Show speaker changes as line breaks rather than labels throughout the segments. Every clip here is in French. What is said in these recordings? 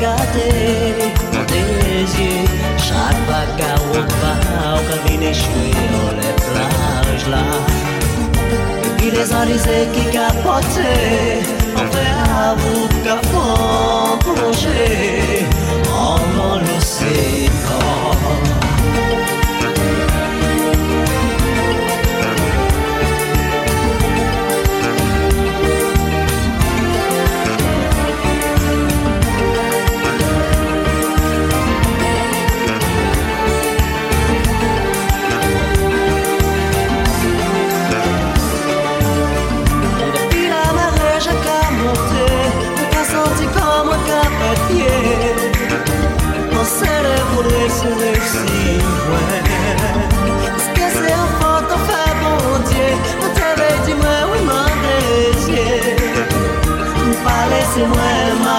gâter mon désir. Chaque vague au pas, comme échoué dans les plages là. Puis les alizés qui capotaient, en fait à vous qu'à plonger en l'océan. dancing where my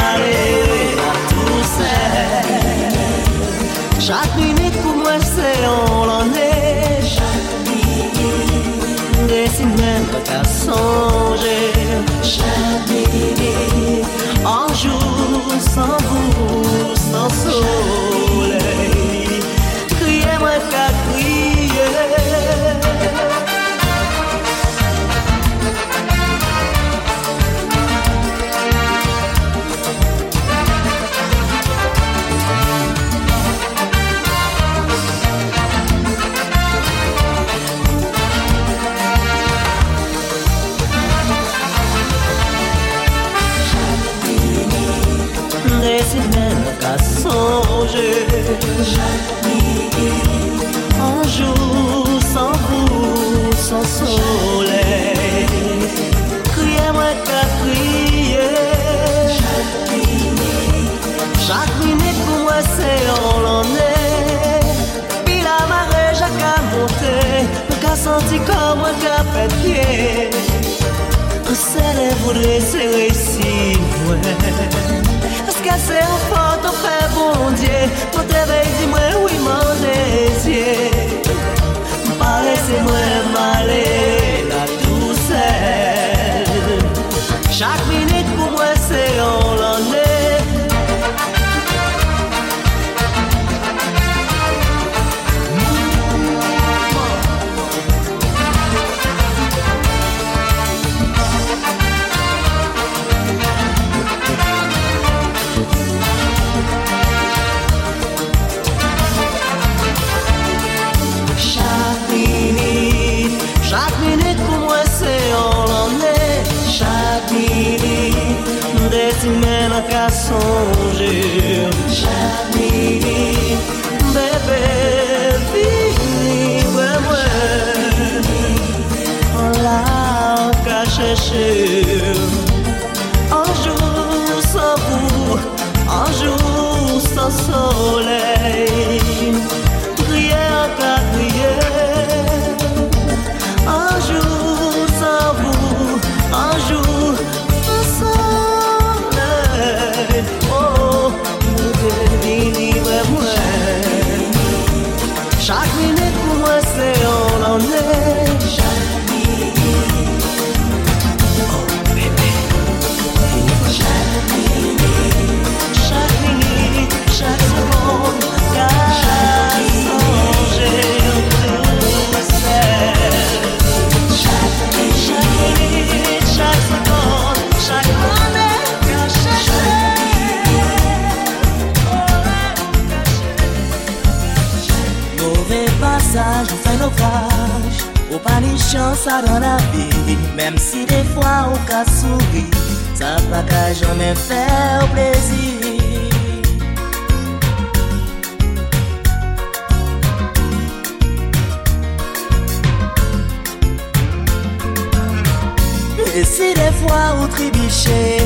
Por esse sile Esqueceu se foto pe bundje Potrebe i di
mă uimă de ție Pare se pas à dans la vie. Même si des fois ou cas sourit Ça pas qu'à jamais faire plaisir. Et si des fois ou tribicher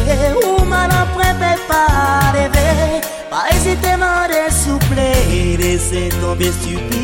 Ou mal après peut pas rêver Pas hésiter à dessouffler Laisser tomber stupidité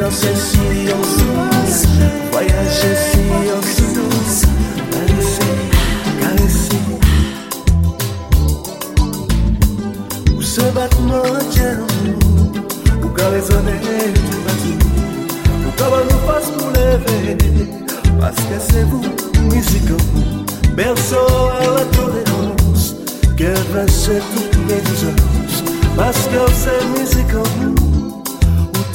No sé si yo soy, vaya sé si yo soy, parece, O Usted
bat é quiero, o cabeza de tu o faz por leve, mas que se musical. música, berço a la tolerance, que vai ser tu mesmo, mas que eu sei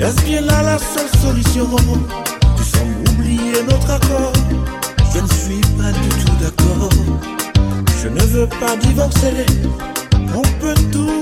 Est-ce bien là la seule solution? Tu sembles oublier notre accord. Je ne suis pas du tout d'accord. Je ne veux pas divorcer. On peut tout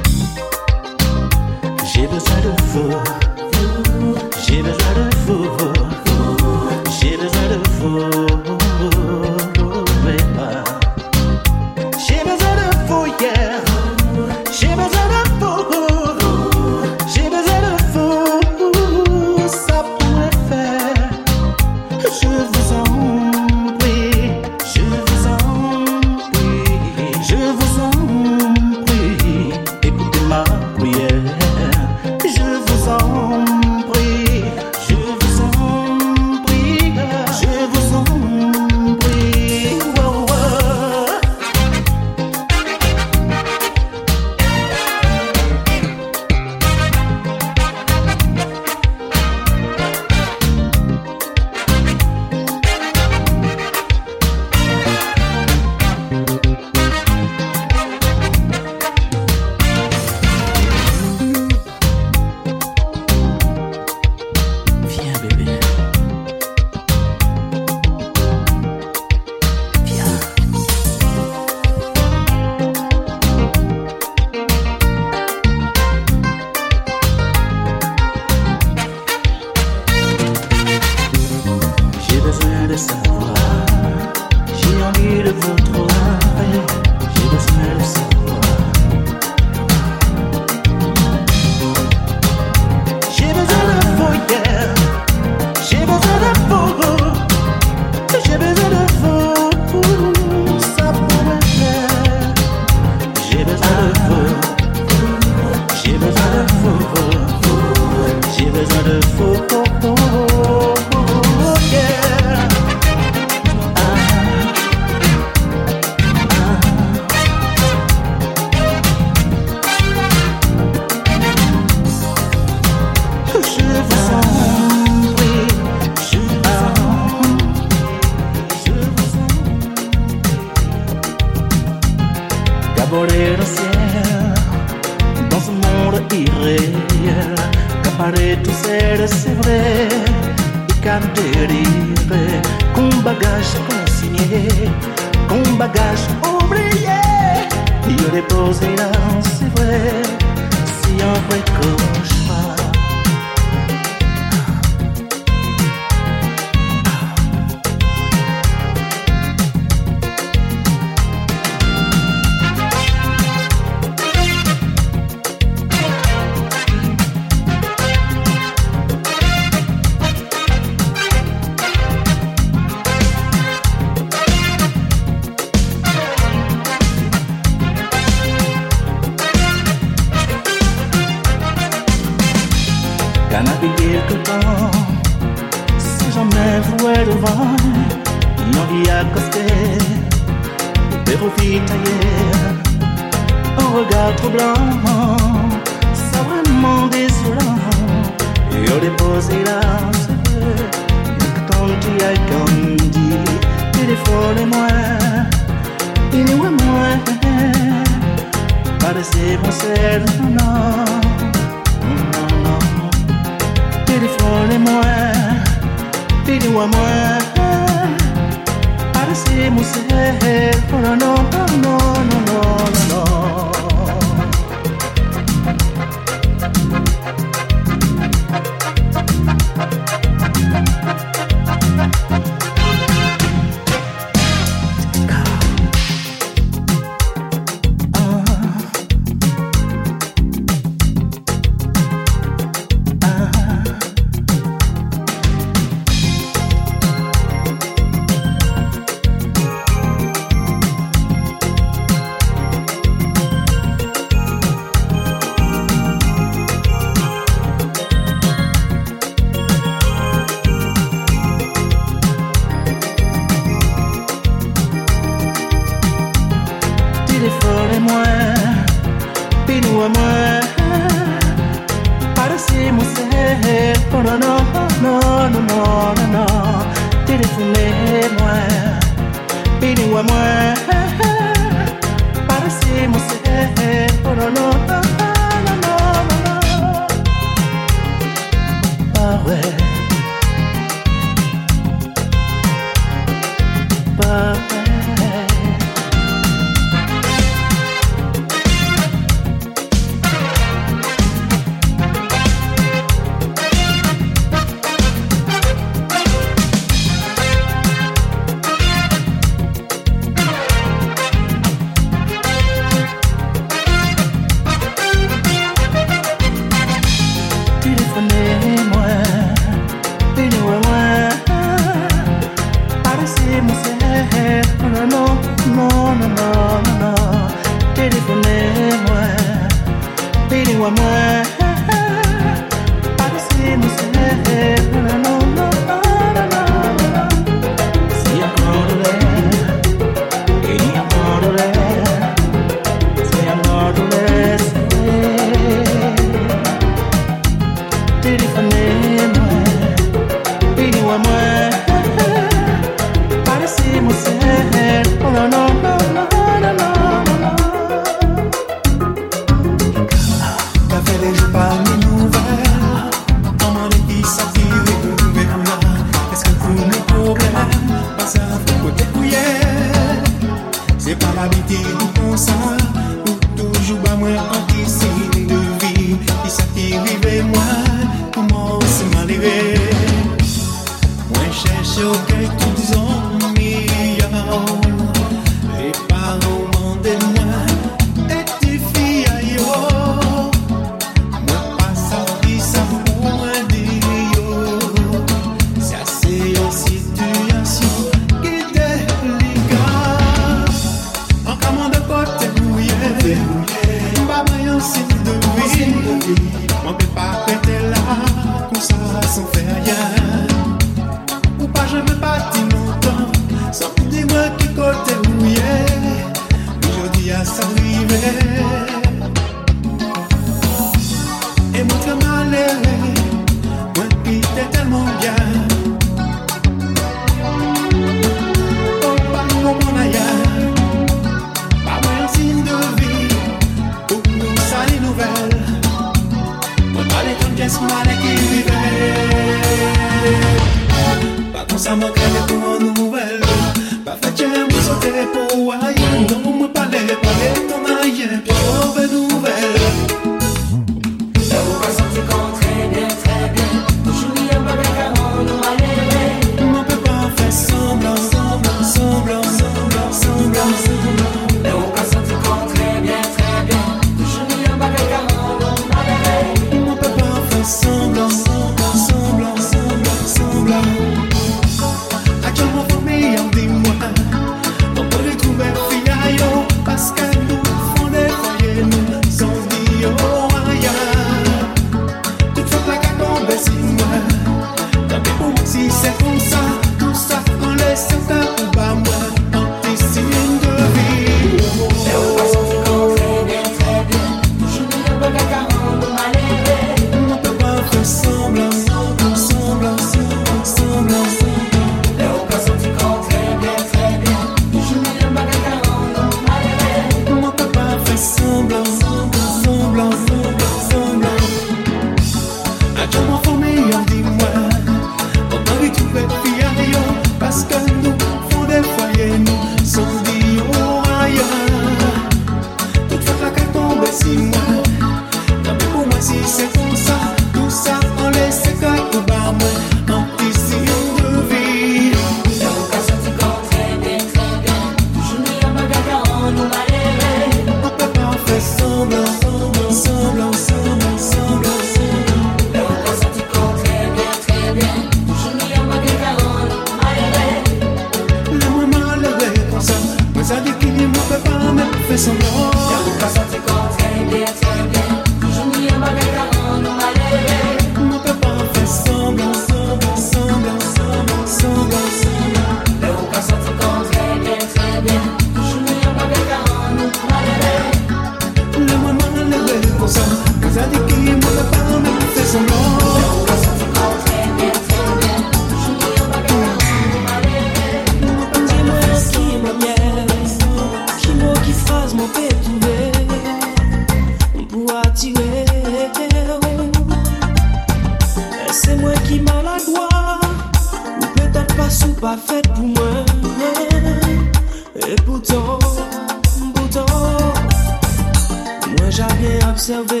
observe.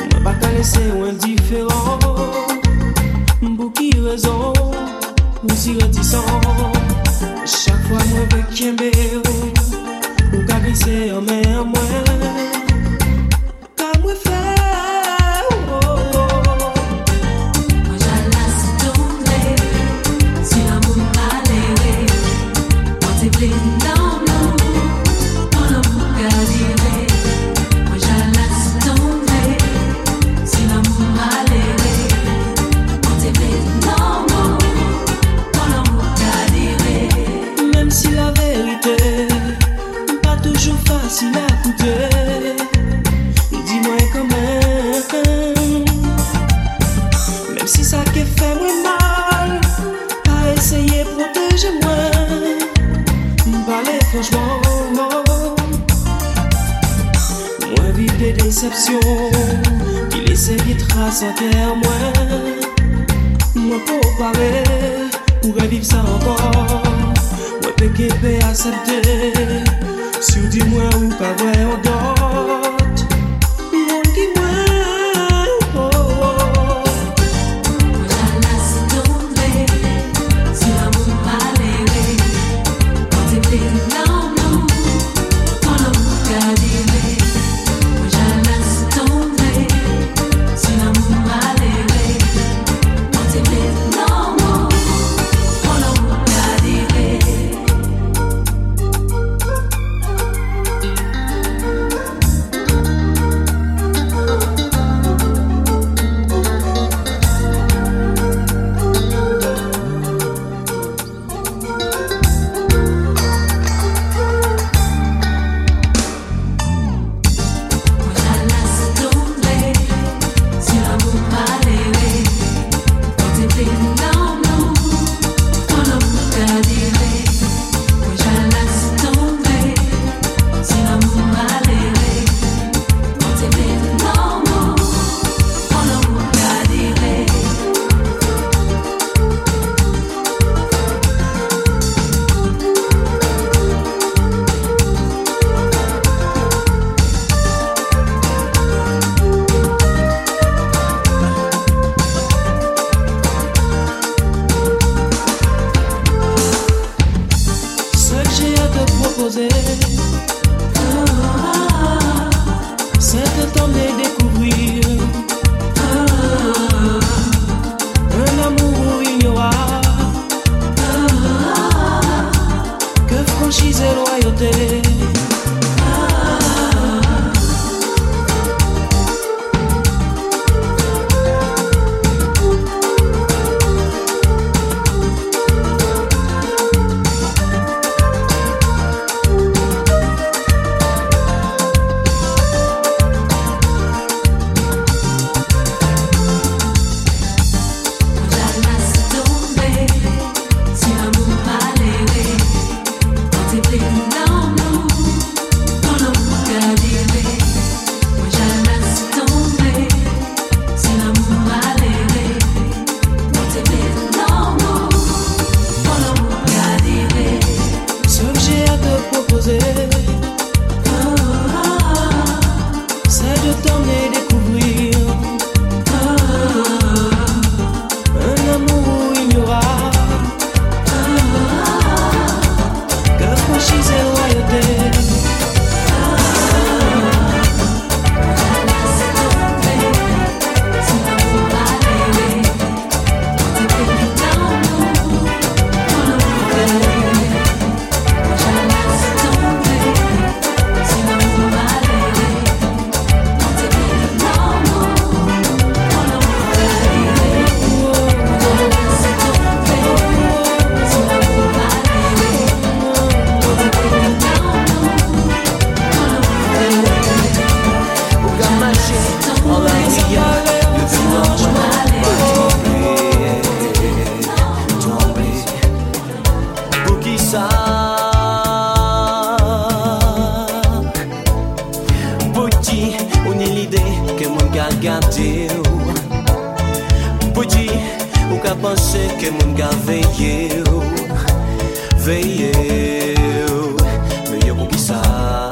Mwen pa kalese ou indiferent Mbou ki rezon Ou si retisan Chak fwa mwen vek yembe Ou ka glise yon men diyo Mpouji, ou
ka panse ke moun ka veye yo Veye yo, me yo pou ki sa.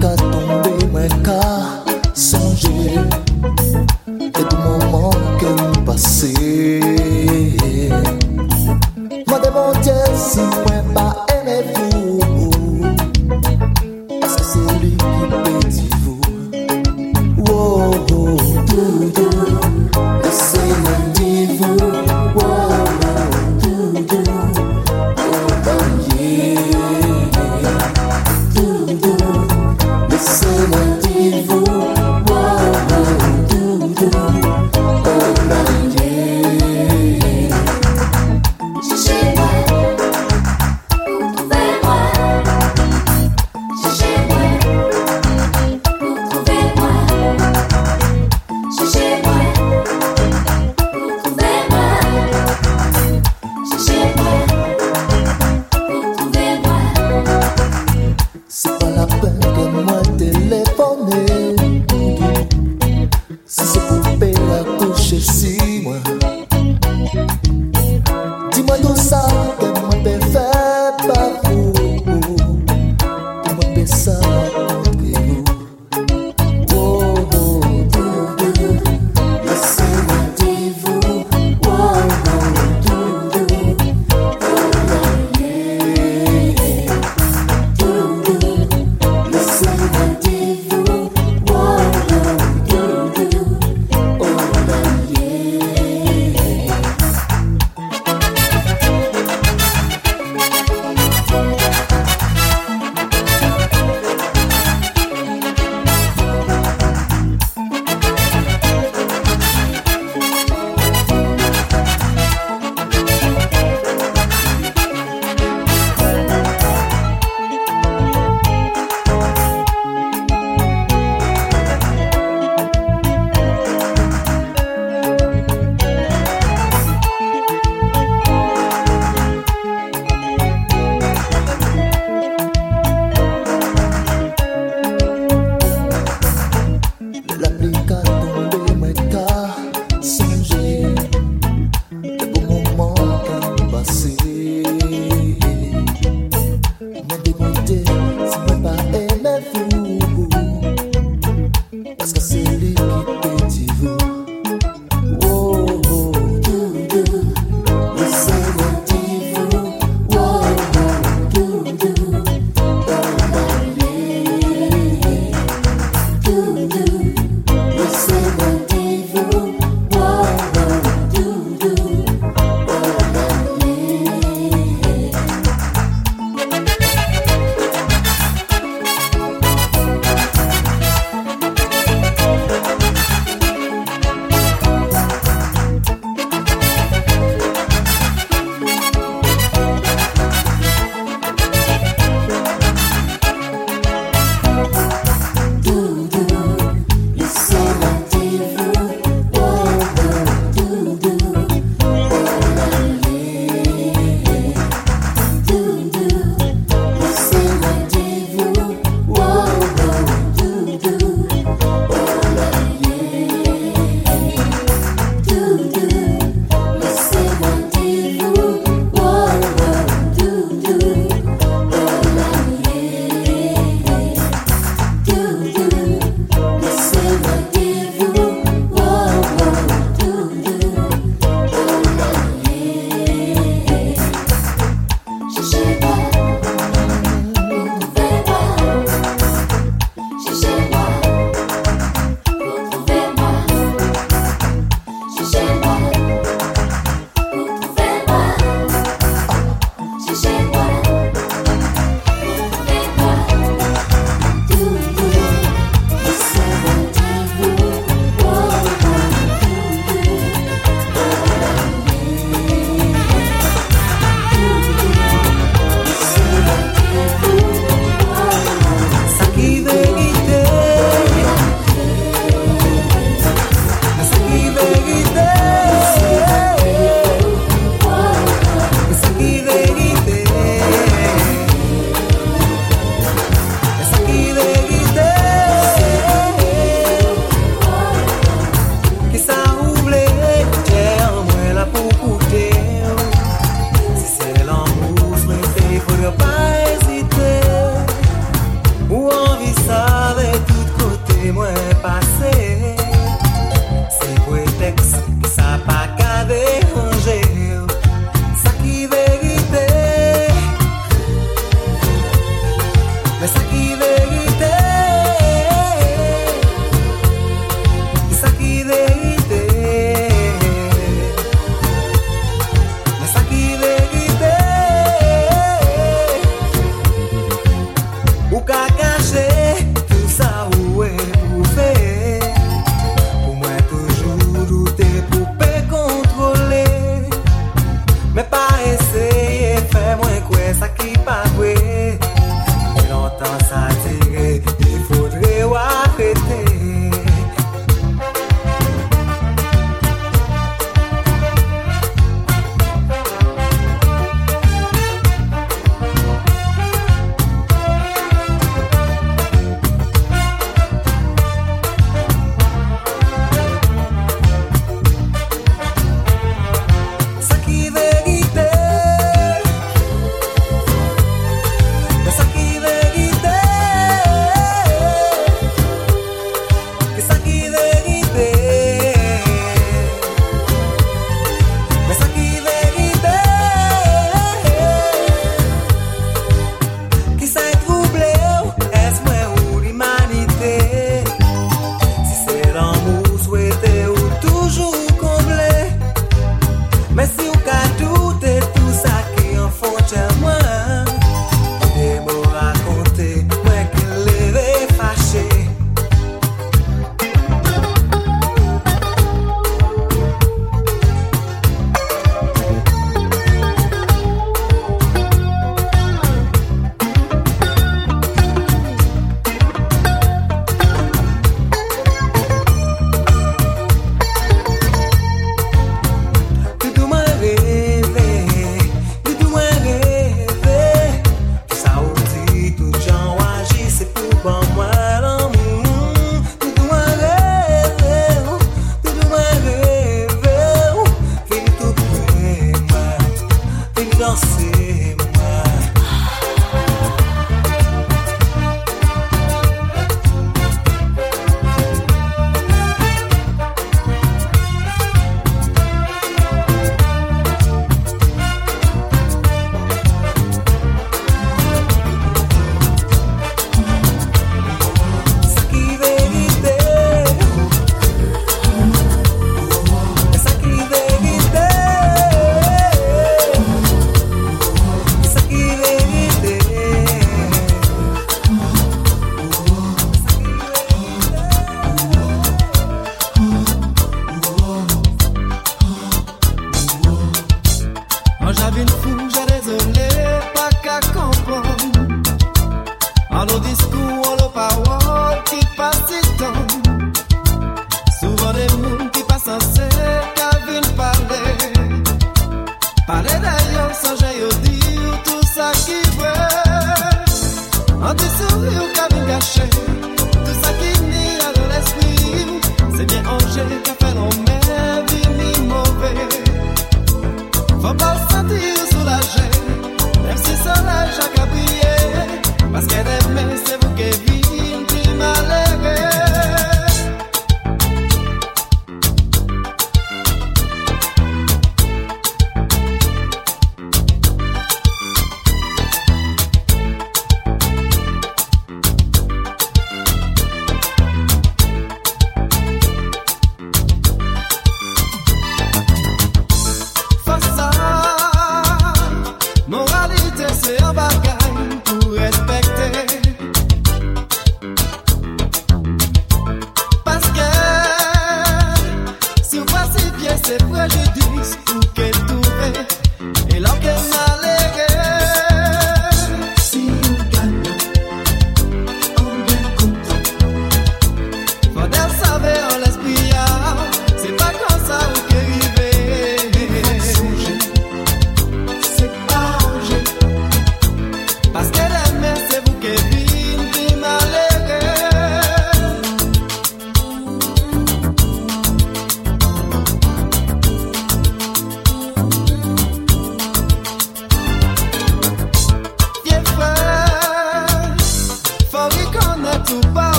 Ka
tombe mwen
ka sonje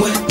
Mueve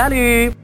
salut